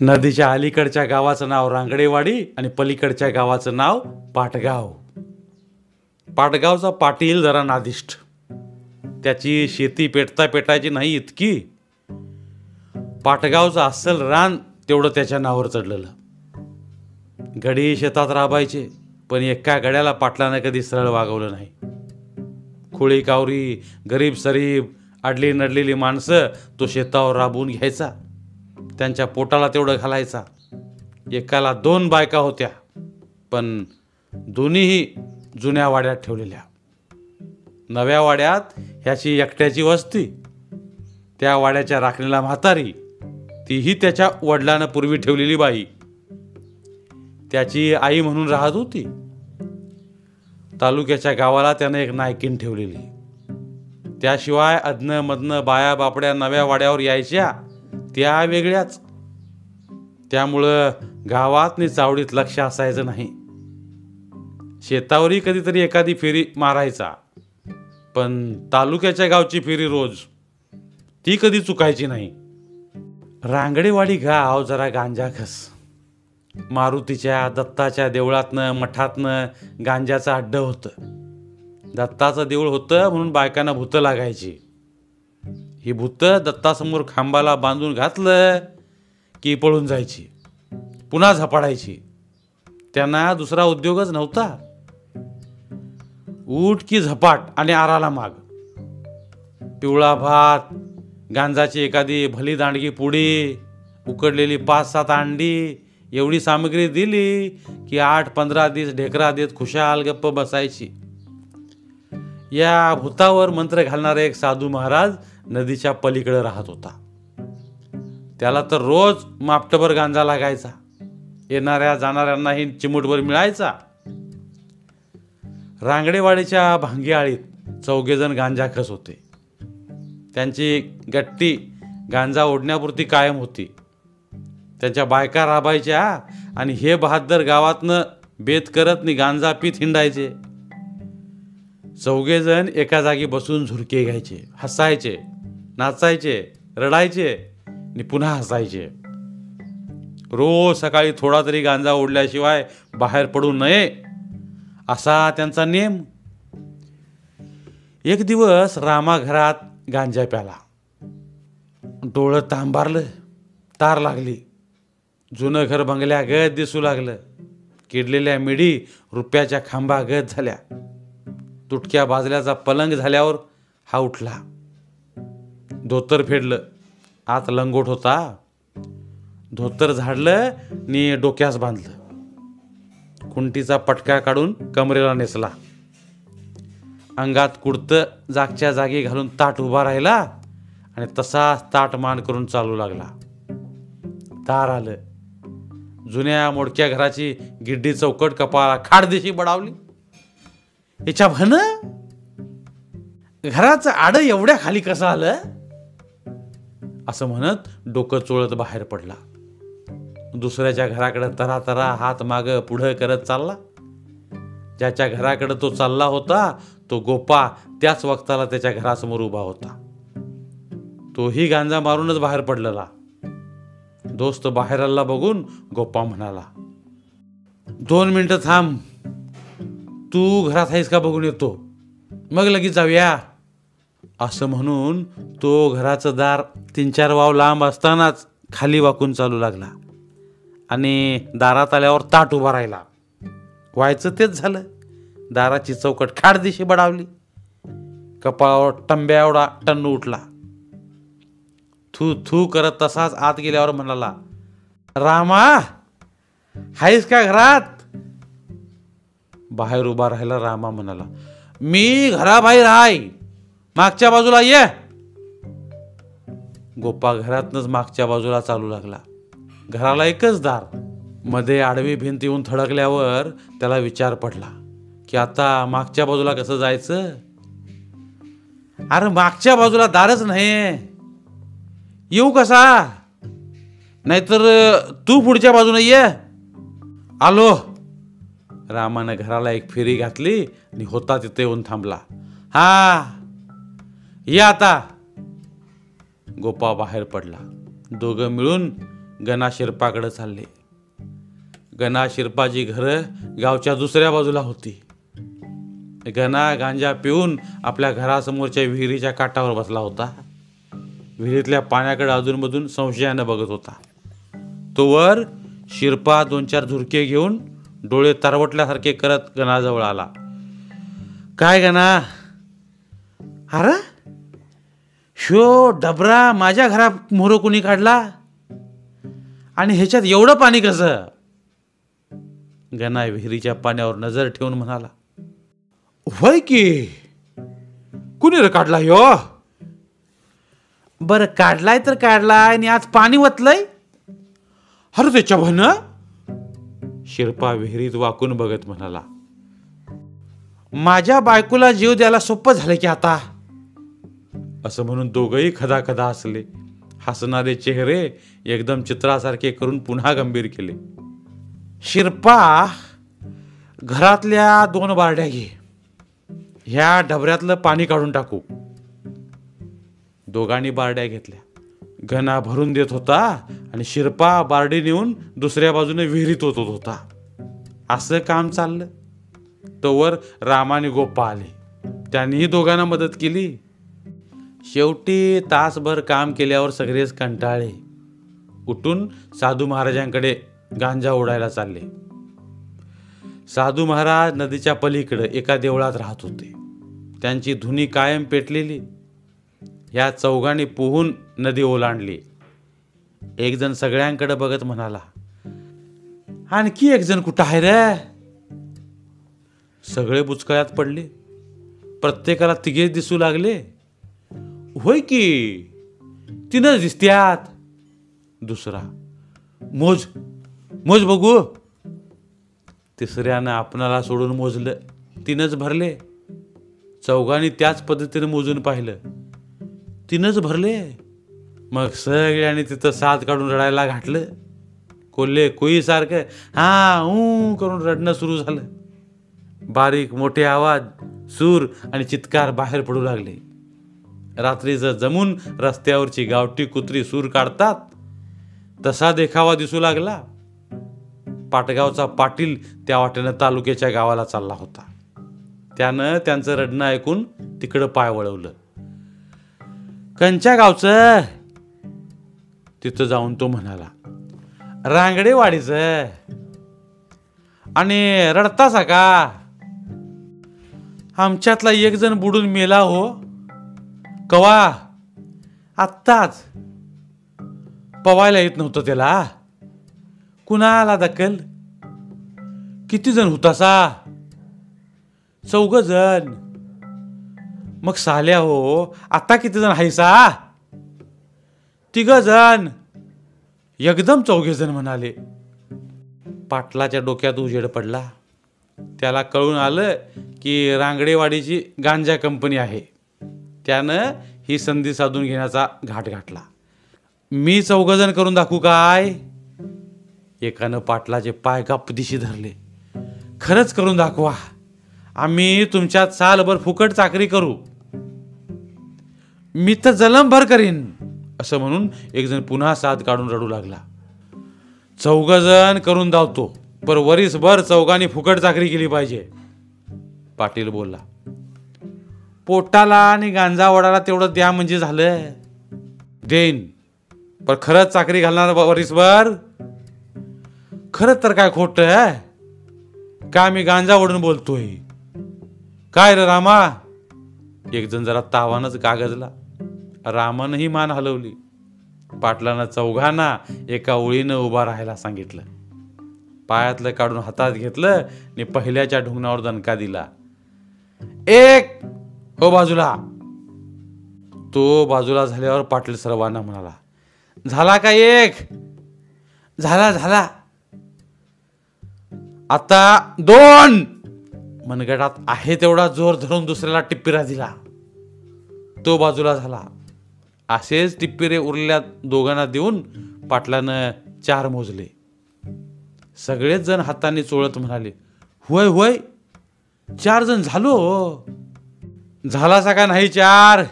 नदीच्या अलीकडच्या गावाचं नाव रांगडेवाडी आणि पलीकडच्या गावाचं नाव पाटगाव. पाटगावचा पाटील जरा नादिष्ट. त्याची शेती पेटता पेटायची नाही इतकी. पाटगावचं अस्सल रान तेवढं त्याच्या नावावर चढलेलं. गडी शेतात राबायचे पण एका गड्याला पाटलानं कधी सरळ वागवलं नाही. खोळी कावरी गरीब सरीब अडली नडलेली माणसं तो शेतावर राबवून घ्यायचा. त्यांच्या पोटाला तेवढं घालायचा. एकाला दोन बायका होत्या पण दोन्हीही जुन्या वाड्यात ठेवलेल्या. नव्या वाड्यात ह्याची एकट्याची वस्ती त्या वाड्याच्या राखणीला म्हातारी तीही त्याच्या वडिलानं पूर्वी ठेवलेली बाई. त्याची आई म्हणून राहत होती. तालुक्याच्या गावाला त्यानं एक नायकीन ठेवलेली. त्याशिवाय अदनं मधनं बाया बापड्या नव्या वाड्यावर यायच्या त्या वेगळ्याच. त्यामुळं गावात नि चावडीत लक्ष असायचं नाही. शेतावरही कधीतरी एखादी फेरी मारायचा. पण तालुक्याच्या गावची फेरी रोज ती कधी चुकायची नाही. रांगडेवाडी गाव जरा गांजाखस मारुतीच्या दत्ताच्या देवळातनं मठातनं गांजाचं अड्डं होतं. दत्ताचं देऊळ होतं म्हणून बायकांना भूतं लागायची. ही भूत दत्तासमोर खांबाला बांधून घातलं की पळून जायची पुन्हा झपाडायची. त्यांना दुसरा उद्योगच नव्हता. ऊट की झपाट आणि आराला माग. पिवळा भात गांजाची एखादी भली दांडगी पुडी उकडलेली पाच सात अंडी एवढी सामग्री दिली की आठ पंधरा दिस ढेकरा देत खुशाल गप्प बसायची. या भूतावर मंत्र घालणारा एक साधू महाराज नदीच्या पलीकडे राहत होता. त्याला तर रोज मापटभर गांजा लागायचा. येणाऱ्या जाणाऱ्यांनाही चिमूटभर मिळायचा. रांगडेवाडीच्या भांगेआळीत चौघेजण गांजा खस होते. त्यांची गट्टी गांजा ओढण्यापुरती कायम होती. त्यांच्या बायका राबायच्या आणि हे बहादर गावातनं बेत करत नि गांजा पीत हिंडायचे. चौघेजण एका जागी बसून झुरके घ्यायचे हसायचे नाचायचे रडायचे आणि पुन्हा हसायचे. रोज सकाळी थोडा तरी गांजा ओढल्याशिवाय बाहेर पडू नये असा त्यांचा नेम. एक दिवस रामा घरात गांजा प्याला. डोळं तांबारलं तार लागली. जुनं घर बंगल्या गत दिसू लागलं. किडलेल्या मिडी रुपयाच्या खांबा गत झाल्या. तुटक्या भाजल्याचा पलंग झाल्यावर हा उठला. धोतर फेडलं. आत लंगोट होता. धोतर झाडलं नि डोक्यास बांधलं. खुंटीचा पटका काढून कमरेला नेसला. अंगात कुडतं जागच्या जागी घालून ताट उभा राहिला आणि तसाच ताट मान करून चालू लागला. दार आलं. जुन्या मोडक्या घराची गिड्डी चौकट कपाळा खाडदेशी बडावली. याच्या भन घराचं आड एवढ्या खाली कसं आलं? असं म्हणत डोकं चोळत बाहेर पडला. दुसऱ्याच्या घराकडे तरा तरा हात माग पुढं करत चालला. ज्याच्या घराकडे तो चालला होता तो गोपा त्याच वक्ताला त्याच्या घरासमोर उभा होता. तोही गांजा मारूनच बाहेर पडलेला. दोस्त बाहेर आला बघून गोपा म्हणाला दोन मिनिटं थांब. तू घरात आहेस का बघून येतो? मग लगेच जाऊया. असं म्हणून तो घराचं दार तीन चार वाव लांब असतानाच खाली वाकून चालू लागला आणि दारात आल्यावर ताट उभा राहिला. व्हायचं तेच झालं. दाराची चौकट खाडदिशी बडावली. कपाळावर टंब्या एवढा टन्नू उठला. थू थू करत तसाच आत गेल्यावर म्हणाला रामा हायस का घरात? बाहेर उभा राहिला रामा म्हणाला मी घराबाहेर आहे. मागच्या बाजूला ये. गोपा घरातनच मागच्या बाजूला चालू लागला. घराला एकच दार. मध्ये आडवी भिंत येऊन थडकल्यावर त्याला विचार पडला की आता मागच्या बाजूला कसं जायचं? अरे मागच्या बाजूला दारच नाही येऊ कसा? नाहीतर तू पुढच्या बाजूने ये. आलो. रामानं घराला एक फेरी घातली आणि होता तिथे येऊन थांबला. हा ये आता. गोपा बाहेर पडला. दोघं मिळून गणा शिरपाकडे चालले. गणा शिरपाची घरं गावच्या दुसऱ्या बाजूला होती. गणा गांजा पिऊन आपल्या घरासमोरच्या विहिरीच्या काठावर बसला होता. विहिरीतल्या पाण्याकडे अधूनमधून संशयानं बघत होता. तो वर शिरपा दोन चार झुरके घेऊन डोळे तरवटल्यासारखे करत गणाजवळ आला. काय गणा? अरे? शो डबरा माझ्या घरा मोहरं कोणी काढला? आणि ह्याच्यात एवढं पाणी कसं? गणा विहिरीच्या पाण्यावर नजर ठेवून म्हणाला वय की? कुणी रे काढला यो बरं काढलाय तर काढलाय आणि आज पाणी वतलंय? अरे त्याच्या भन शिरपा विहिरीत वाकून बघत म्हणाला माझ्या बायकोला जीव द्यायला सोपं झालं की आता. असं म्हणून दोघंही खदा खदा हसले. हसणारे चेहरे एकदम चित्रासारखे करून पुन्हा गंभीर केले. शिरपा घरातल्या दोन बारड्या घे. ह्या डबऱ्यातलं पाणी काढून टाकू. दोघांनी बारड्या घेतल्या. घना भरून देत होता आणि शिरपा बारडी नेऊन दुसऱ्या बाजूने विहिरीत होत होता. असं काम चाललं. तोवर राम आणि गोप्पा आले. त्यांनीही दोघांना मदत केली. शेवटी तासभर काम केल्यावर सगळेच कंटाळे उठून साधू महाराजांकडे गांजा ओढायला चालले. साधू महाराज नदीच्या पलीकडे एका देवळात राहत होते. त्यांची धुनी कायम पेटलेली. या चौघांनी पोहून नदी ओलांडली. एकजण सगळ्यांकडे बघत म्हणाला आणखी एकजण कुठं आहे रे? सगळे बुचकळ्यात पडले. प्रत्येकाला तिघेच दिसू लागले. होय की तिनंच दिसत्यात. दुसरा मोज मोज बघू. तिसऱ्यानं आपणाला सोडून मोजलं. तिनंच भरले. चौघांनी त्याच पद्धतीनं मोजून पाहिलं. तिनंच भरले. मग सगळ्यांनी तिथं साथ काढून रडायला घातलं. कोल्हे कोई सारखं हा ऊ करून रडणं सुरू झालं. बारीक मोठे आवाज सूर आणि चित्कार बाहेर पडू लागले. रात्रीचं जमून रस्त्यावरची गावठी कुत्री सूर काढतात. तसा देखावा दिसू लागला. पाटगावचा पाटील त्या वाटेनं तालुक्याच्या गावाला चालला होता. त्यानं त्यांचं रडणं ऐकून तिकडं पाय वळवलं. कंच्या गावचं तिथं जाऊन तो म्हणाला रांगडेवाडीचं. आणि रडतासा का? आमच्यातला एक जण बुडून मेला हो. कवा? आत्ताच. पवायला येत नव्हतं त्याला. कुणाला दखल? किती जण होतासा? चौघ जण. मग साल्या हो. आता किती जण हायसा तिघ जण एकदम चौघे जण म्हणाले. पाटलाच्या डोक्यात उजेड पडला. त्याला कळून आलं की रांगडेवाडीची गांजा कंपनी आहे. त्यानं ही संधी साधून घेण्याचा घाट घातला. मी चौघजण करून दाखवू काय? एकानं पाटलाचे पाय कापदिशी धरले. खरंच करून दाखवा. आम्ही तुमच्यात सालभर फुकट चाकरी करू. मी तर जलमभर करीन. असं म्हणून एकजण पुन्हा साथ काढून रडू लागला. चौघजण करून धावतो पर वरीसभर चौघांनी फुकट चाकरी केली पाहिजे. पाटील बोलला पोटाला आणि गांजा वडाला तेवढं द्या म्हणजे झालं. देईन पण खरंच चाकरी घालणार वरीसभर? खरंच तर काय खोट आहे? काय मी गांजा ओढून बोलतोय? काय रे रामा? एक जण जरा तावानच कागजला रामानंही मान हलवली. पाटलानं चौघांना एका ओळीनं उभा राहायला सांगितलं. पायातलं काढून हातात घेतलं आणि पहिल्याच्या ढुंगणावर दणका दिला. एक हो बाजूला. तो बाजूला झाल्यावर पाटील सर्वांना म्हणाला झाला का एक? झाला झाला. आता दोन. मनगटात आहे तेवढा जोर धरून दुसऱ्याला टिप्पिरा दिला तो बाजूला झाला. असेच टिप्पिरे उरल्या दोघांना देऊन पाटलानं चार मोजले. सगळेच जण हाताने चोळत म्हणाले होय होय चार जण झालो. झाला का नाही चार?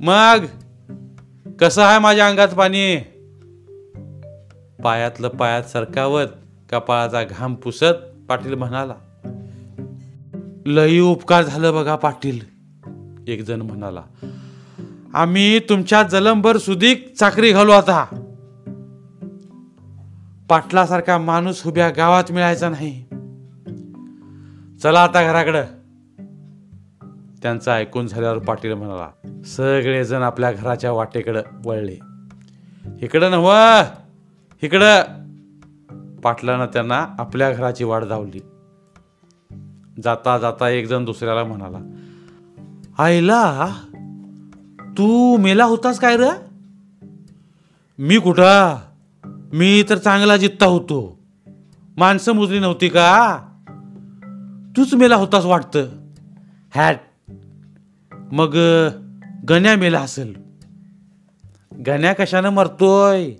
मग कसं आहे माझ्या अंगात पाणी? पायातलं पायात सरकावत कपाळाचा घाम पुसत पाटील म्हणाला लई उपकार झालं बघा पाटील. एक जण म्हणाला आम्ही तुमच्या जलंबर सुदीक चाकरी घालू आता. पाटलासारखा माणूस उभ्या गावात मिळायचा नाही. चला आता घराकडं. त्यांचं ऐकून झाल्यावर पाटील म्हणाला सगळेजण आपल्या घराच्या वाटेकडं वळले. इकडं नव इकडं. पाटलानं त्यांना आपल्या घराची वाट धावली जाता जाता एक जण दुसऱ्याला म्हणाला आईला तू मेला होतास काय र? मी कुठं? मी तर चांगला जित्ता होतो. माणसं मोजली नव्हती का? तूच मेला होतास वाटतं. हॅट. मग गण्या मेला असेल. गण्या कशानं मरतोय?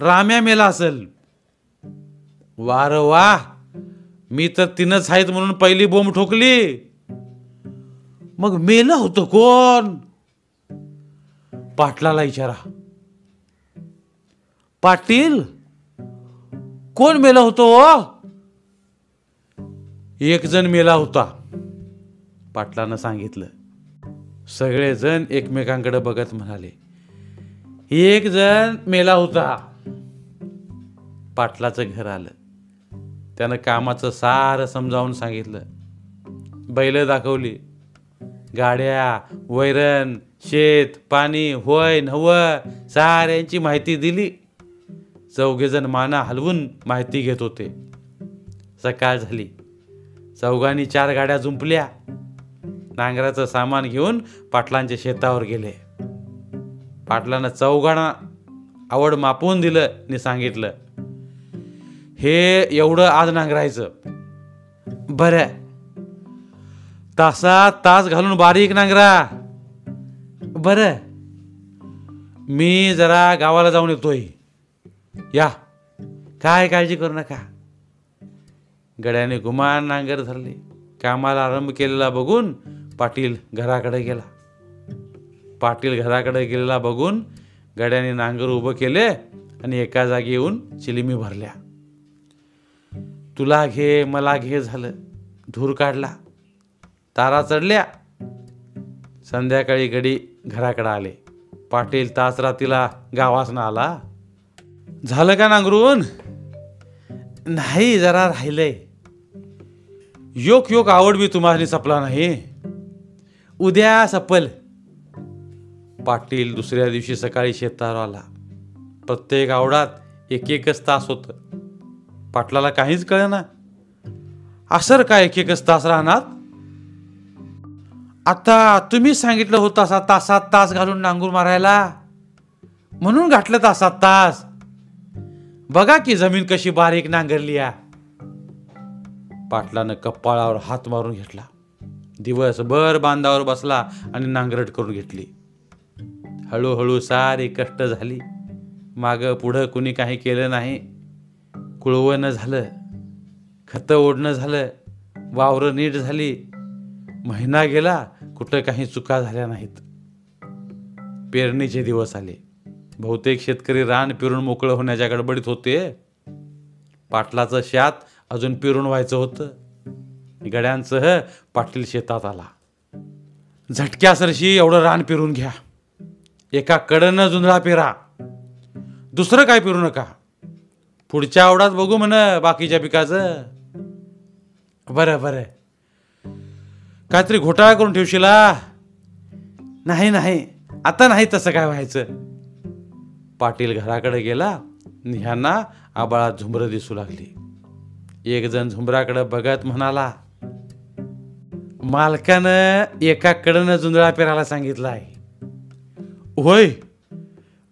राम्या मेला असेल. वार वा. मी तर तिनंच आहेत म्हणून पहिली बोंब ठोकली. मग मेलं होतं कोण? पाटलाला इचारा पाटील कोण मेला होतो ओ? एक जण मेला होता पाटलानं सांगितलं. सगळेजण एकमेकांकडे बघत म्हणाले एक जण मेला होता. पाटलाचं घर आलं. त्यानं कामाचं सारं समजावून सांगितलं. बैलं दाखवली. गाड्या वैरण शेत पाणी होय नव साऱ्यांची माहिती दिली. चौघेजण माना हलवून माहिती घेत होते. सकाळ झाली. चौघांनी चार गाड्या जुंपल्या. नांगराचं सामान घेऊन पाटलांच्या शेतावर गेले. पाटलानं चौघांना आवड मापवून दिलं आणि सांगितलं हे एवढं आज नांगरायचं. बरं. तासात तास घालून बारीक नांगरा. बरं. मी जरा गावाला जाऊन येतोय. या. काय काळजी करू नका. गड्याने गुमान नांगर धरले. कामाला आरंभ केलेला बघून पाटील घराकडे गेला. पाटील घराकडे गेलेला बघून गड्याने नांगर उभं केले आणि एका जागी येऊन चिलिमी भरल्या. तुला घे मला घे झालं. धूर काढला. तारा चढल्या. संध्याकाळी गडी घराकडे आले. पाटील तास रातीला गावासनं आला. झालं का नांगरून? नाही जरा राहिलंय. योग योग आवड बी तुम्हाला सपला नाही. उद्या सपल. पाटील दुसऱ्या दिवशी सकाळी शेतावर आला. प्रत्येक आवडात एक एकच तास होत. पाटलाला काहीच कळेना. असर का एक एकच तास राहणार? आता तुम्ही सांगितलं होतं असा तासात तास घालून नांगूर मारायला. म्हणून घातलं तासात तास. बघा की जमीन कशी बारीक नांगरली या. पाटलानं कपाळावर हात मारून घेतला. दिवसभर बांधावर बसला आणि नांगरट करून घेतली. हळूहळू सारी कष्ट झाली. माग पुढं कुणी काही केलं नाही. कुळवणं झालं. खतं ओढणं झालं. वावरं नीट झाली. महिना गेला. कुठं काही चुका झाल्या नाहीत. पेरणीचे दिवस आले. बहुतेक शेतकरी रान पिरून मोकळं होण्याच्या गडबडीत होते. पाटलाचं शात अजून पिरून व्हायचं होतं. गड्यांसह पाटील शेतात आला. झटक्यासरशी एवढं रान पिरून घ्या. एका कडनं जुंधळा पेरा. दुसरं काय पिरू नका. पुढच्या आवडात बघू म्हण बाकीच्या पिकाचं. बरं बरं. काहीतरी घोटाळा करून ठेवशीला? नाही नाही. आता नाही तसं काय व्हायचं. पाटील घराकडे गेला ह्यांना आबाळात झुंबरं दिसू लागली. एक जण झुंबराकडे बघत म्हणाला मालकानं एका कडनं जुंधळा पेरायला सांगितलं आहे होय?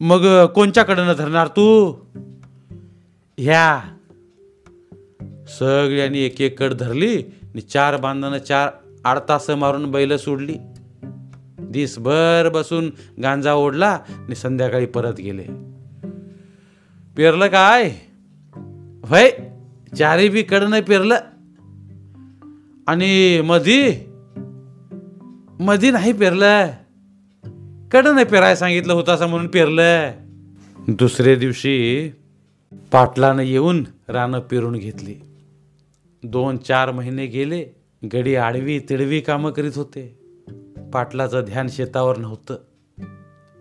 मग कोणच्या कडनं धरणार तू? ह्या. सगळ्यांनी एक एक कड धरली आणि चार बांधानं चार आडतास मारून बैल सोडली. दिसभर बसून गांजा ओढला आणि संध्याकाळी परत गेले. पेरलं काय? वय चारी बी कडनं पेरलं. आणि मधी मधी नाही पेरलं. कडनं पेराय सांगितलं होतं असं म्हणून पेरलं. दुसऱ्या दिवशी पाटलानं येऊन रानं पेरून घेतली. दोन चार महिने गेले. गडी आडवी तिडवी कामं करीत होते. पाटलाचं ध्यान शेतावर नव्हतं.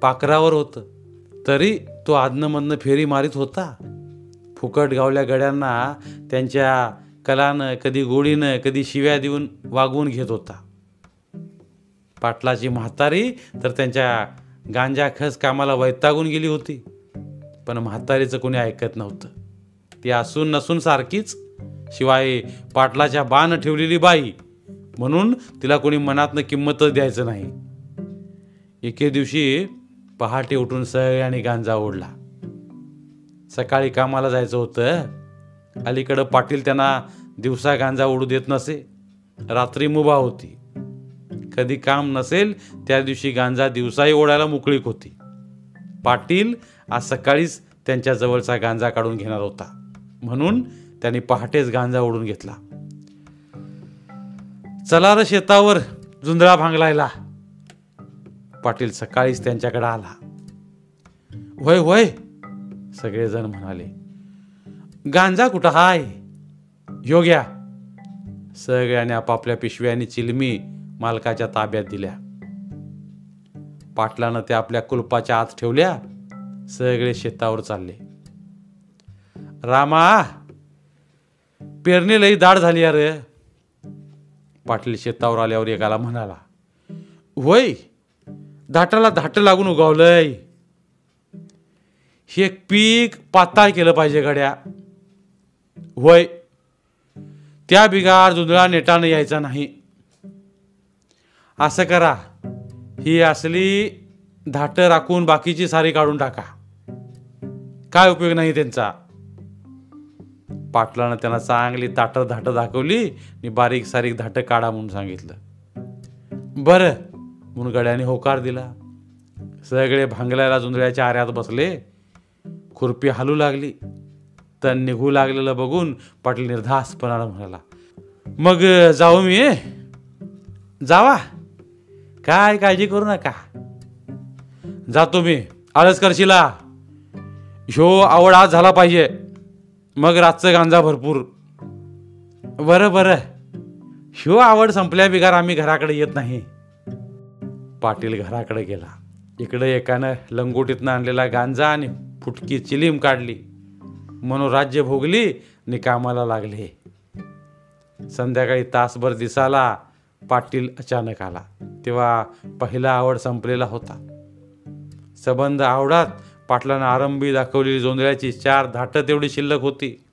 पाखरावर होतं. तरी तो आदनमधनं फेरी मारित होता. फुकट गावल्या गड्यांना त्यांच्या कलानं कधी गोडीनं कधी शिव्या देऊन वागवून घेत होता. पाटलाची म्हातारी तर त्यांच्या गांजा खस कामाला वैतागून गेली होती. पण म्हातारीचं कोणी ऐकत नव्हतं. ती असून नसून सारखीच शिवाय पाटलाच्या बाण ठेवलेली बाई. म्हणून तिला कोणी मनातनं किंमतच द्यायचं नाही. एके दिवशी पहाटे उठून सगळ्यांनी गांजा ओढला. सकाळी कामाला जायचं होतं. अलीकडं पाटील त्यांना दिवसा गांजा ओढू देत नसे. रात्री मुभा होती. कधी काम नसेल त्या दिवशी गांजा दिवसाही ओढायला मोकळीक होती. पाटील आज सकाळीच त्यांच्या जवळचा गांजा काढून घेणार होता. म्हणून त्यांनी पहाटेच गांजा ओढून घेतला. चला र शेतावर जुंजळा भांगलायला. पाटील सकाळीच त्यांच्याकडे आला. होय होय सगळेजण म्हणाले. गांजा कुठं हाय? ह्यो घ्या. सगळ्यांनी आपापल्या पिशव्यानी चिलमी मालकाच्या ताब्यात दिल्या. पाटलानं त्या आपल्या कुलपाच्या आत ठेवल्या. सगळे शेतावर चालले. रामा! पेरणी लई दाढ झाली अरे. पाटील शेतावर आल्यावर एकाला म्हणाला होय धाटाला धाट लागून उगावलंय. हे पीक पाताळ केलं पाहिजे गड्या. होय त्या बिगार जुंधळा नेटानं यायचा नाही. असं करा ही असली धाट राखून बाकीची सारी काढून टाका. काय उपयोग नाही त्यांचा? पाटलानं त्यांना चांगली ताटं धाटं दाखवली आणि बारीक सारीक धाटं काढा म्हणून सांगितलं. बरं म्हणून गड्याने होकार दिला. सगळे भांगल्याला जुंधळ्याच्या आऱ्यात बसले. खुरपी हालू लागली. तण निघू लागलेलं बघून पाटील निर्धासपणानं म्हणाला मग जाऊ मी जावा. काय काळजी करू नका. जातो मी. आळस करशीला ह्यो आवड आज झाला पाहिजे. मग रातचं गांजा भरपूर. बरं बरं. ह्यो आवड संपल्या बिगार आम्ही घराकडे येत नाही. पाटील घराकडे गेला. इकडे एकानं लंगोटीतनं आणलेला गांजा आणि फुटकी चिलीम काढली. म्हणून राज्य भोगली आणि कामाला लागले. संध्याकाळी तासभर दिसाला पाटील अचानक आला. तेव्हा पहिला आवड संपलेला होता. सबंध आवडात पाटलानं आरंभी दाखवलेली जोंधळ्याची चार धाटं तेवढी शिल्लक होती.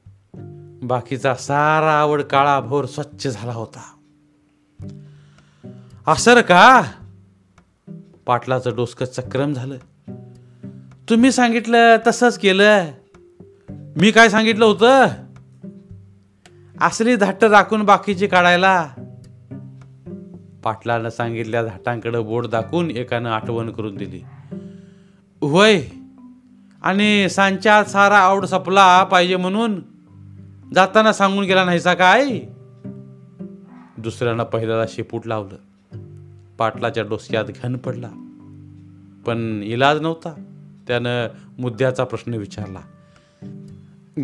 बाकीचा सारा आवड काळा भोर स्वच्छ झाला होता. असर का? पाटलाचं डोसकं चक्रम झालं. तुम्ही सांगितलं तसंच केलं. मी काय सांगितलं होतं? असली धाट राखून बाकीची काढायला. पाटलानं सांगितल्या धाटांकडे बोट दाखवून एकानं आठवण करून दिली. वय आणि सांच्यात सारा आवड सपला पाहिजे म्हणून जाताना सांगून गेला नाहीसा काय दुसऱ्यानं पहिल्याला शेपूट लावलं. पाटलाच्या डोसक्यात घन पडला. पण इलाज नव्हता. त्यानं मुद्द्याचा प्रश्न विचारला.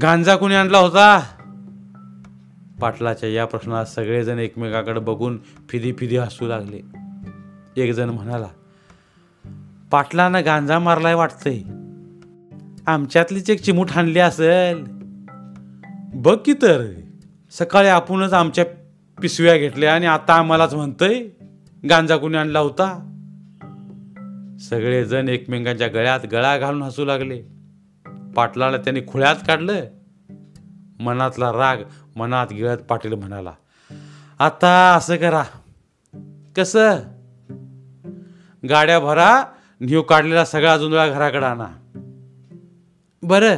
गांजा कुणी आणला होता? पाटलाच्या या प्रश्नात सगळेजण एकमेकाकडे बघून फिदी फिदी हसू लागले. एकजण म्हणाला पाटलानं गांजा मारलाय वाटतंय. आमच्यातलीच एक चिमूट हाणली असेल. बघ की तर सकाळी आपणच आमच्या पिशव्या घेतल्या आणि आता आम्हालाच म्हणतंय गांजा कुणी आणला होता? सगळेजण एकमेकांच्या गळ्यात गळा घालून हसू लागले. पाटलाला त्याने खुळ्यात काढलं. मनातला राग मनात गिळत पाटील म्हणाला आता असं करा. कसं? गाड्या भरा न्यू काढलेला सगळा जुंदळा घराकडे आणा. बरं.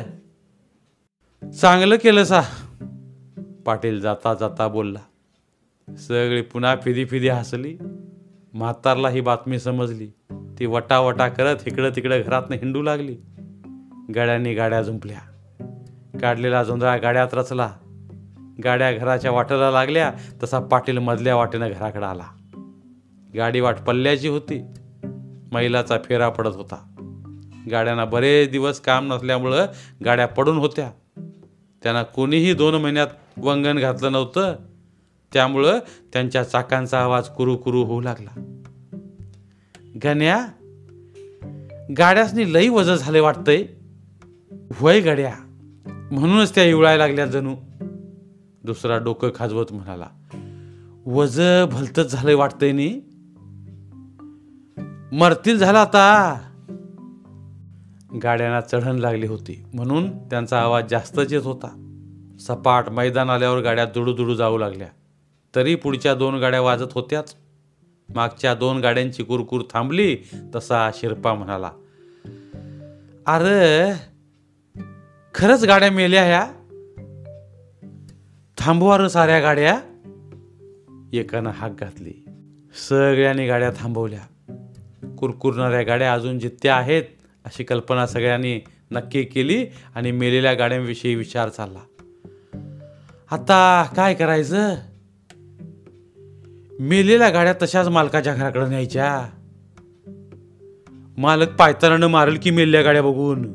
चांगलं केलं सा पाटील जाता जाता बोलला. सगळी पुन्हा फिदी फिदी हसली. म्हातारला ही बातमी समजली. ती वटावटा करत इकडं तिकडं घरातनं हिंडू लागली. गाड्यांनी गाड्या झुंपल्या काढलेला जोंधळा गाड्यात रचला. गाड्या घराच्या वाटेला लागल्या तसा पाटील मधल्या वाटेनं घराकडे आला. गाडी वाट पल्ल्याची होती. मैलाचा फेरा पडत होता. गाड्यांना बरेच दिवस काम नसल्यामुळं गाड्या पडून होत्या. त्यांना कोणीही दोन महिन्यात वंगण घातलं नव्हतं. त्यामुळं त्यांच्या चाकांचा आवाज कुरू कुरू होऊ लागला. गण्या गाड्यासनी लई वज झाले वाटतंय. वय गड्या म्हणूनच त्या इवळायला लागल्या जणू. दुसरा डोकं खाजवत म्हणाला वज भलतच झालंय वाटतंय नी. मरतील झाला आता. गाड्यांना चढण लागली होती. म्हणून त्यांचा आवाज जास्तच येत होता. सपाट मैदान आल्यावर गाड्या दुडू दुडू जाऊ लागल्या. तरी पुढच्या दोन गाड्या वाजत होत्याच. मागच्या दोन गाड्यांची कुरकुर थांबली तसा शिरपा म्हणाला अरे खरंच गाड्या मेल्या ह्या? थांबवा र साऱ्या गाड्या. एकानं हाक घातली. सगळ्यांनी गाड्या थांबवल्या. कुरकुरणाऱ्या गाड्या अजून जित्या आहेत अशी कल्पना सगळ्यांनी नक्की केली आणि मेलेल्या गाड्यांविषयी विचार चालला. आता काय करायचं? मेलेल्या गाड्या तशाच मालकाच्या घराकडे न्यायच्या. मालक पायतानानं मारल की मेलेल्या गाड्या बघून?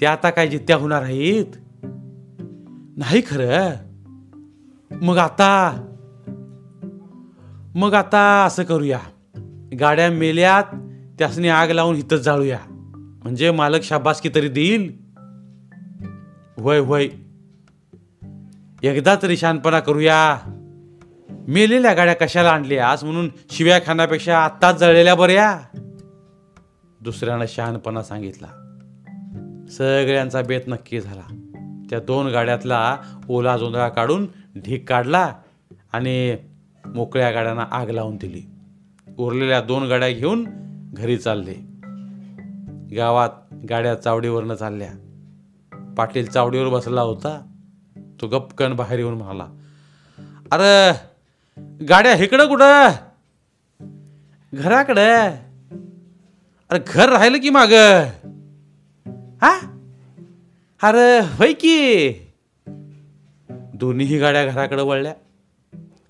त्या आता काय जित्या होणार आहेत? नाही खरं. मग आता? मग आता असं करूया. गाड्या मेल्यात त्यासनी आग लावून इथंच जाळूया. म्हणजे मालक शाबासकी तरी देईल? वय वय एकदा तरी शानपणा करूया. मेलेल्या गाड्या कशाला आणल्या आज म्हणून शिव्या खाण्यापेक्षा आत्ताच जळलेल्या बऱ्या? दुसऱ्यानं शहाणपणा सांगितला. सगळ्यांचा बेत नक्की झाला. त्या दोन गाड्यातला ओला जोंधळा काढून ढीक काढला आणि मोकळ्या गाड्यांना आग लावून दिली. उरलेल्या दोन गाड्या घेऊन घरी चालले. गावात गाड्या चावडीवरनं चालल्या. पाटील चावडीवर बसला होता. तो गपकन बाहेर येऊन म्हणाला अरे गाड्या इकडं कुठं? घराकडं? अरे घर राहिलं की माग? हा? अरे होय की? दोन्हीही गाड्या घराकडे वळल्या.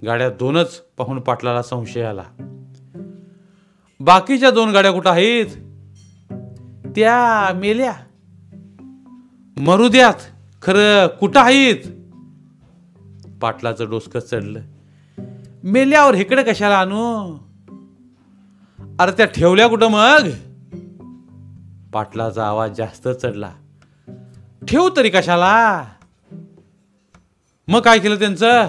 गाड्या दोनच पाहून पाटलाला संशय आला. बाकीच्या दोन गाड्या कुठं आहेत? त्या मेल्या. मरू द्यात खरं कुठं आहेत? पाटलाचं डोसकं चढलं. मेल्यावर इकडे कशाला आणू? अरे त्या ठेवल्या कुठं मग? पाटलाचा आवाज जास्त चढला. ठेव तरी कशाला? मग काय केलं त्यांचं?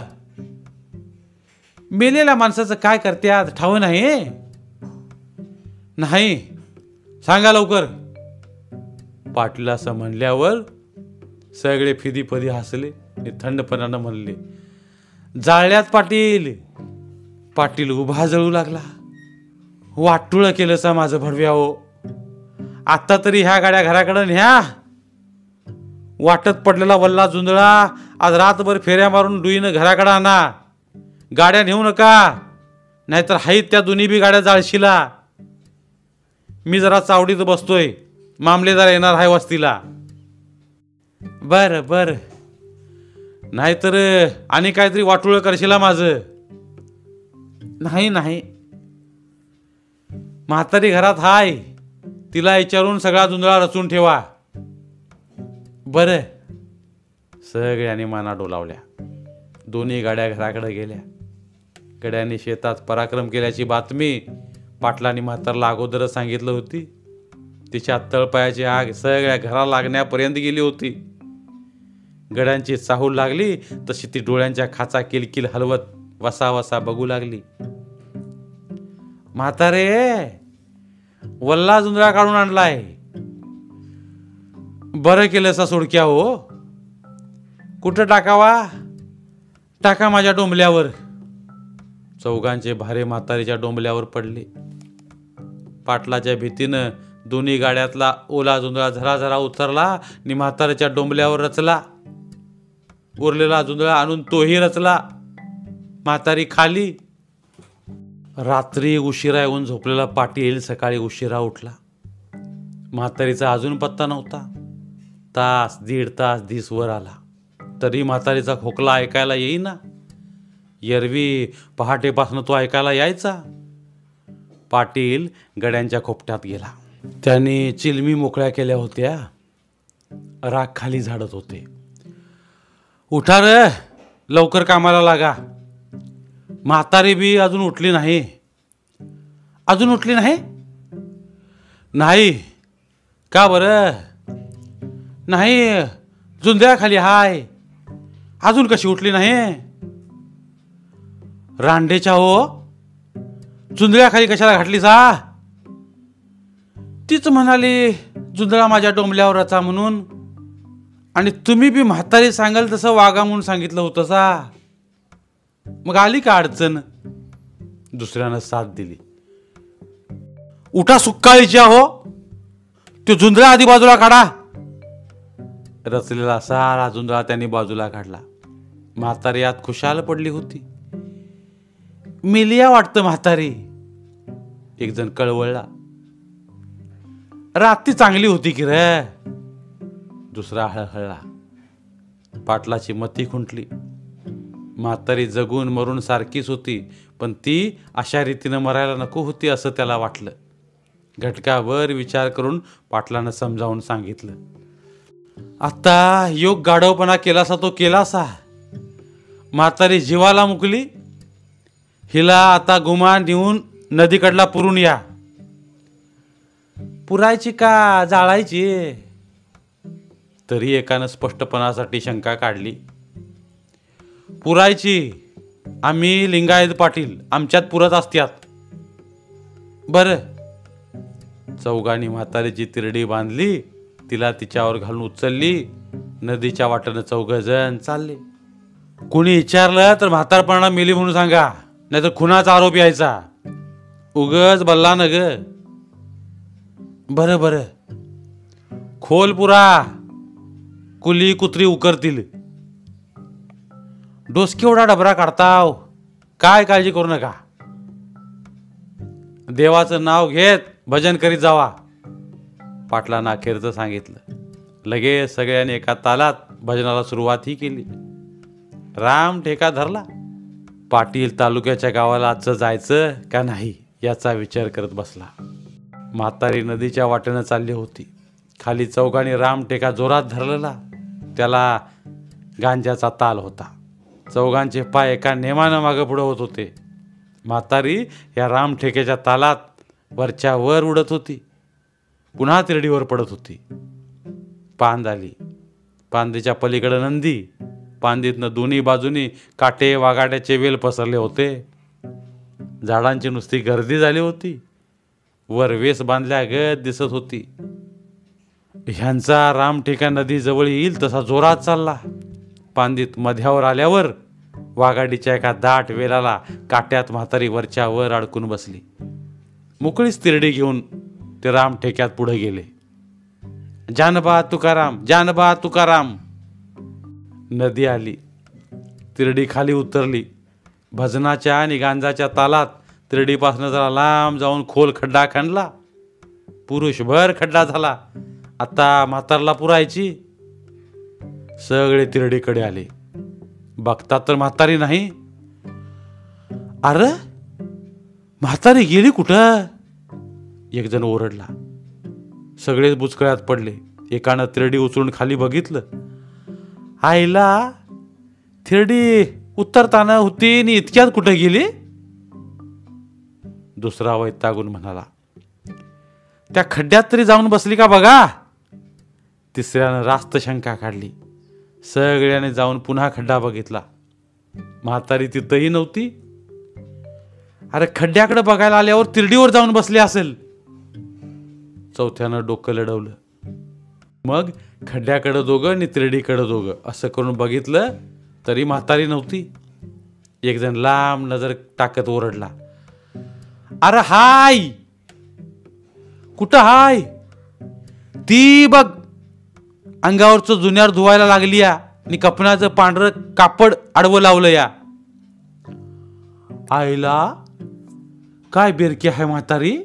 मेलेल्या माणसाचं काय करत्यात? ठाव नाही नाही. सांगा लवकर. पाटील असं म्हणल्यावर सगळे फिदीपदी हसले आणि थंडपणानं म्हणले जाळल्यात पाटील. पाटील उभा जळू लागला. वाटुळं केलं सा माझं भडव्या हो आत्ता तरी ह्या गाड्या घराकडे न्या. वाटत पडलेला वल्ला जुंदळा आज रातभर फेऱ्या मारून डुईनं घराकडे आणा. गाड्या नेऊ नका. नाहीतर हाईत त्या दोन्ही बी गाड्या जाळशीला. मी जरा चावडीत बसतोय. मामलेदार येणार आहे वस्तीला. बर बर. नाहीतर आणि काहीतरी वाटुळ करशीला माझं? नाही नाही. म्हातारी घरात हाय. तिला विचारून सगळा जुंदळा रचून ठेवा. बर. सगळ्यांनी माना डोलावल्या. दोन्ही गाड्या घराकडे गेल्या. गड्यांनी शेतात पराक्रम केल्याची बातमी पाटलांनी म्हातारला अगोदरच सांगितलं होती. तिच्या तळपायाची आग सगळ्या घरा लागण्यापर्यंत गेली होती. गड्यांची चाहूल लागली तशी ती डोळ्यांच्या खाचा किलकिल हलवत वसा वसा बघू लागली. म्हातारे वल्ला जुंजळा काढून आणलाय. बरं केलं सोडक्या हो. कुठं टाकावा? टाका माझ्या डोंबल्यावर. चौघांचे भारे म्हातारीच्या डोंबल्यावर पडले. पाटलाच्या भीतीनं दोन्ही गाड्यातला ओला जुंदळा झराझरा झरा उतरला आणि म्हाताऱ्याच्या डोंबल्यावर रचला. उरलेला जुंदळा आणून तोही रचला. म्हातारी खाली. रात्री उशिरा येऊन झोपलेला पाटील सकाळी उशिरा उठला. म्हातारीचा अजून पत्ता नव्हता. तास दीड तास दिस वर आला. तरी म्हातारीचा खोकला ऐकायला येईना. एरवी पहाटेपासून तो ऐकायला यायचा. पाटील गड्यांच्या खोपट्यात गेला. त्यांनी चिलमी मोकळ्या केल्या होत्या. राग खाली झाडत होते. उठा रे लवकर कामाला लागा. म्हातारी बी अजून उठली नाही. अजून उठली नाही? नाही. का बरं? नाही जुंद्या खाली हाय. अजून कशी उठली नाही? रांडेच्या हो जुंदळ्याखाली कशाला घातली सा तीच म्हणाली जुंदळा माझ्या डोंबल्यावर रचा म्हणून. आणि तुम्ही बी म्हातारी सांगाल तसं वागा म्हणून सांगितलं होतं सा मग आली का अडचण? दुसऱ्यानं साथ दिली. उठा सुक्काळीच्या हो तो जुंदळा आधी बाजूला काढा. रचलेला सारा जुंदळा त्यांनी बाजूला काढला. म्हातारी आत खुशाल पडली होती. मिलिया वाटतं म्हातारी. एक जण कळवळला. रात्री चांगली होती की रे? दुसरा हळहळला. पाटलाची मती खुंटली. म्हातारी जगून मरून सारखीच होती पण ती अशा रीतीनं मरायला नको होती असं त्याला वाटलं. घटकावर विचार करून पाटलानं समजावून सांगितलं. आता योग गाढवपणा केलासा तो केलासा. म्हातारी जीवाला मुकली. हिला आता गुमान देऊन नदीकडला पुरून या. पुरायची का जाळायची? तरी एकानं स्पष्टपणासाठी शंका काढली. पुरायची आम्ही लिंगायत पाटील आमच्यात पुरत असत्यात. बरं. चौघांनी म्हातारीची तिरडी बांधली तिला तिच्यावर घालून उचलली नदीच्या वाटेनं चौघ जण चालले. कुणी विचारलं तर म्हातारपणा मेली म्हणून सांगा नाहीतर खुनाचा आरोप यायचा. उगच बल्ला न ग बरं बरं. खोल पुरा कुली कुत्री उकरतील. डोसकेवढा डबरा काढताव. काय काळजी करू नका. देवाचं नाव घेत भजन करीत जावा. पाटला नाखेरचं सांगितलं. लगेच सगळ्यांनी एका तालात भजनाला सुरुवातही केली. राम ठेका धरला. पाटील तालुक्याच्या गावाला आजचं जायचं का नाही? याचा विचार करत बसला. म्हातारी नदीच्या वाटेनं चालली होती. खाली चौघाने रामटेका जोरात धरलेला. त्याला गांजाचा ताल होता. चौघांचे पाय एका नेमानं मागं पुढं होत होते. म्हातारी या रामठेक्याच्या तालात वरच्या वर उडत होती. पुन्हा तिरडीवर पडत होती. पांद आली पांदीच्या पलीकडं नंदी. पांदीतनं दोन्ही बाजूनी काटे वागाड्याचे वेल पसरले होते. झाडांची नुसती गर्दी झाली होती. वर वेस बांधल्या गत दिसत होती. ह्यांचा रामठेका नदी जवळ येईल तसा जोरात चालला. पांदीत मध्यावर आल्यावर वाघाडीच्या एका दाट वेलाला काट्यात म्हातारी वरच्या वर अडकून बसली. मोकळीच तिरडी घेऊन ते राम ठेक्यात पुढे गेले. जानबा तुकाराम जानबा तुकाराम. नदी आली. तिरडी खाली उतरली. भजनाच्या आणि गांजाच्या तालात तिरडीपासनं जरा लांब जाऊन खोल खड्डा खणला. पुरुषभर खड्डा झाला. आता म्हातारला पुरायची. सगळे तिरडीकडे आले. बघतात तर म्हातारी नाही. अरे म्हातारी गेली कुठं? एक जण ओरडला. सगळेच बुचकळ्यात पडले. एकानं तिरडी उचलून खाली बघितलं. आईला थिरडी उत्तरताना होती आणि इतक्यात कुठं गेली? दुसरा वैतागून म्हणाला त्या खड्ड्यात तरी जाऊन बसली का बघा? तिसऱ्यानं रास्त शंका काढली. सगळ्याने जाऊन पुन्हा खड्डा बघितला. म्हातारी तिथंही नव्हती. अरे खड्ड्याकडे बघायला आल्यावर तिरडीवर जाऊन बसली असेल. चौथ्यानं डोकं लढवलं. मग खड्ड्याकडं दोघं आणि तिरडीकडं दोघं असं करून बघितलं तरी म्हातारी नव्हती. एकजण लांब नजर टाकत ओरडला अरे हाय! कुठं हाय? ती बघ अंगावरचं जुन्यावर धुवायला लागली या आणि कपनाचं पांढरं कापड आडवं लावलं या आईला काय बेरकी आहे म्हातारी?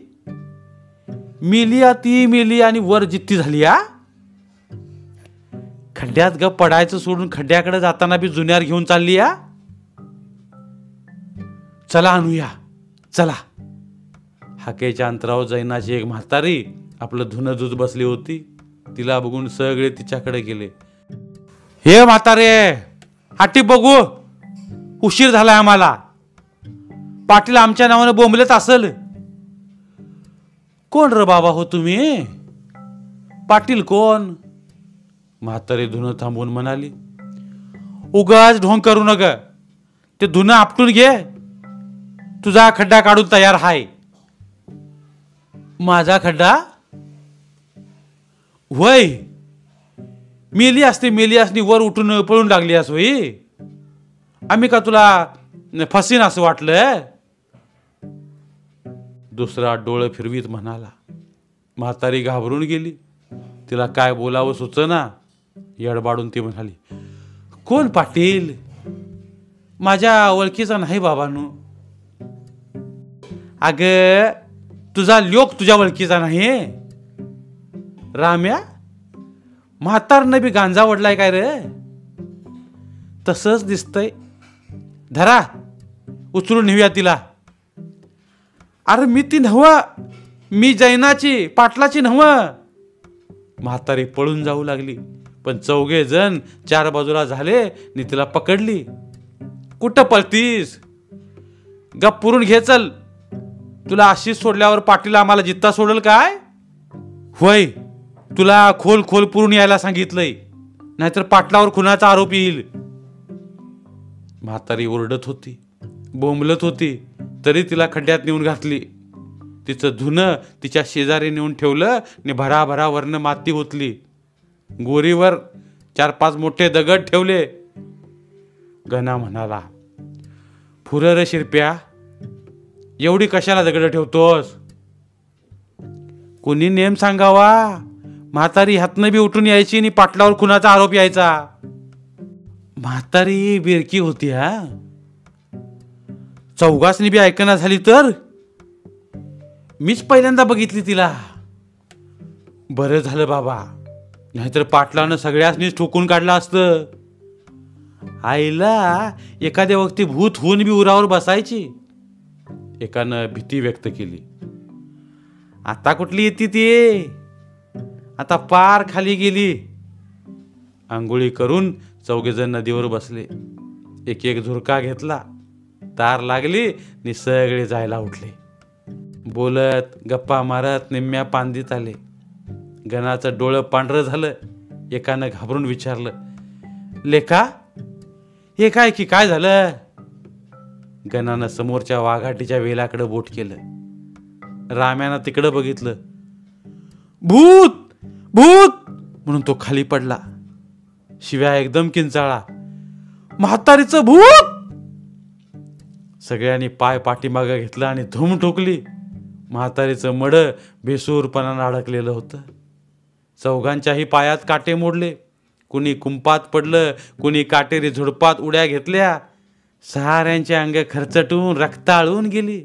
मिली ती मिली आणि वर जित्ती झाली या खड्ड्यात ग पडायचं सोडून खड्ड्याकडे जाताना बी जुन्यार घेऊन चालली या चला आणूया. चला. हाकेच्या अंतरावर जैनाची एक म्हातारी आपलं धुनं धुत बसली होती. तिला बघून सगळे तिच्याकडे गेले. हे म्हातारे हाटी बघू. उशीर झालाय आम्हाला. पाटील आमच्या नावानं बोंबलेत असल. कोण र बाबा हो तुम्ही? पाटील कोण? म्हातारी धुणं थांबवून म्हणाली उगाच ढोंग करू नग. ते धुणं आपटून घे. तुझा खड्डा काढून तयार हाय. माझा खड्डा? वय. मेली असते मेली असती वर उठून पळून लागली अस होई. आम्ही का तुला फसीन असं वाटलं दुसरा डोळं फिरवीत म्हणाला म्हातारी घाबरून गेली. तिला काय बोलावं सुचना. येडबाडून ती म्हणाली कोण पाटील? माझ्या ओळखीचा नाही बाबांनो. अग तुझा लोक तुझ्या ओळखीचा नाही. राम्या म्हातारनं बी गांजा वडलाय काय रे? तसंच दिसतंय. धरा उचलून नेऊया तिला. अरे मी ती नव मी जैनाची पाटलाची नव म्हातारी पळून जाऊ लागली. पण चौघे जण चार बाजूला झाले आणि तिला पकडली. कुठं पळतीस? गप पुरून घे चल. तुला अशीच सोडल्यावर पाटील आम्हाला जित्ता सोडल काय? होय तुला खोल खोल पुरून यायला सांगितलंय. नाहीतर पाटलावर खुनाचा आरोप येईल. म्हातारी ओरडत होती बोंबलत होती तरी तिला खड्ड्यात नेऊन घातली. तिचं धुणं तिच्या शेजारी नेऊन ठेवलं आणि भराभरावरनं माती होतली गोरीवर चार पाच मोठे दगड ठेवले. गणा म्हणाला फुर रे शिरप्या एवढी कशाला दगड ठेवतोस? कोणी नेम सांगावा? म्हातारी हातनं बी उठून यायची आणि पाटलावर खुनाचा आरोप यायचा. म्हातारी बिरकी होती हा? चौघासनी बी ऐकना झाली तर? मीच पहिल्यांदा बघितली तिला. बरं झालं बाबा नाहीतर पाटलानं सगळ्यासनीच ठोकून काढलं असतं. आईला एखाद्या वक्ती भूत होऊन बी उरावर बसायची. एकानं भीती व्यक्त केली. आता कुठली येते ती? आता पार खाली गेली. आंघोळी करून चौघेजण नदीवर बसले. एक एक झुरका घेतला. तार लागली नि सगळे जायला उठले. बोलत गप्पा मारत निम्म्या पांदीत आले. गणाचं डोळं पांढरं झालं. एकानं घाबरून विचारलं लेखा हे काय की काय झालं? गणानं समोरच्या वाघाटीच्या वेलाकडे बोट केलं. राम्यानं तिकडं बघितलं. भूत भूत! म्हणून तो खाली पडला. शिव्या एकदम किंचाळा. म्हातारीचं भूत! सगळ्यांनी पाय पाठीमागं घेतला आणि धूम ठोकली. म्हातारीचं मड बेसूरपणानं अडकलेलं होतं. चौघांच्याही पायात काटे मोडले. कुणी कुंपात पडलं कुणी काटेरी झुडपात उड्या घेतल्या. सहाऱ्यांचे अंग खरचटून रक्ताळून गेली.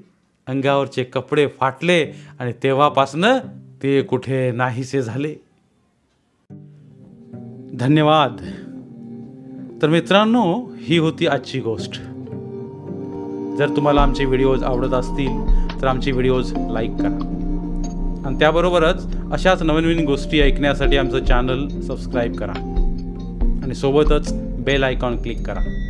अंगावरचे कपडे फाटले आणि तेव्हापासनं ते कुठे नाहीसे झाले. धन्यवाद. तर मित्रांनो ही होती आजची गोष्ट. जर तुम्हाला आमचे व्हिडिओज आवडत असतील तर आमचे व्हिडिओज लाईक करा. आणि त्याबरोबरच अशाच नवीन नवीन गोष्टी ऐकण्यासाठी आमचं चॅनल सबस्क्राईब करा. आणि सोबतच बेल आयकॉन क्लिक करा.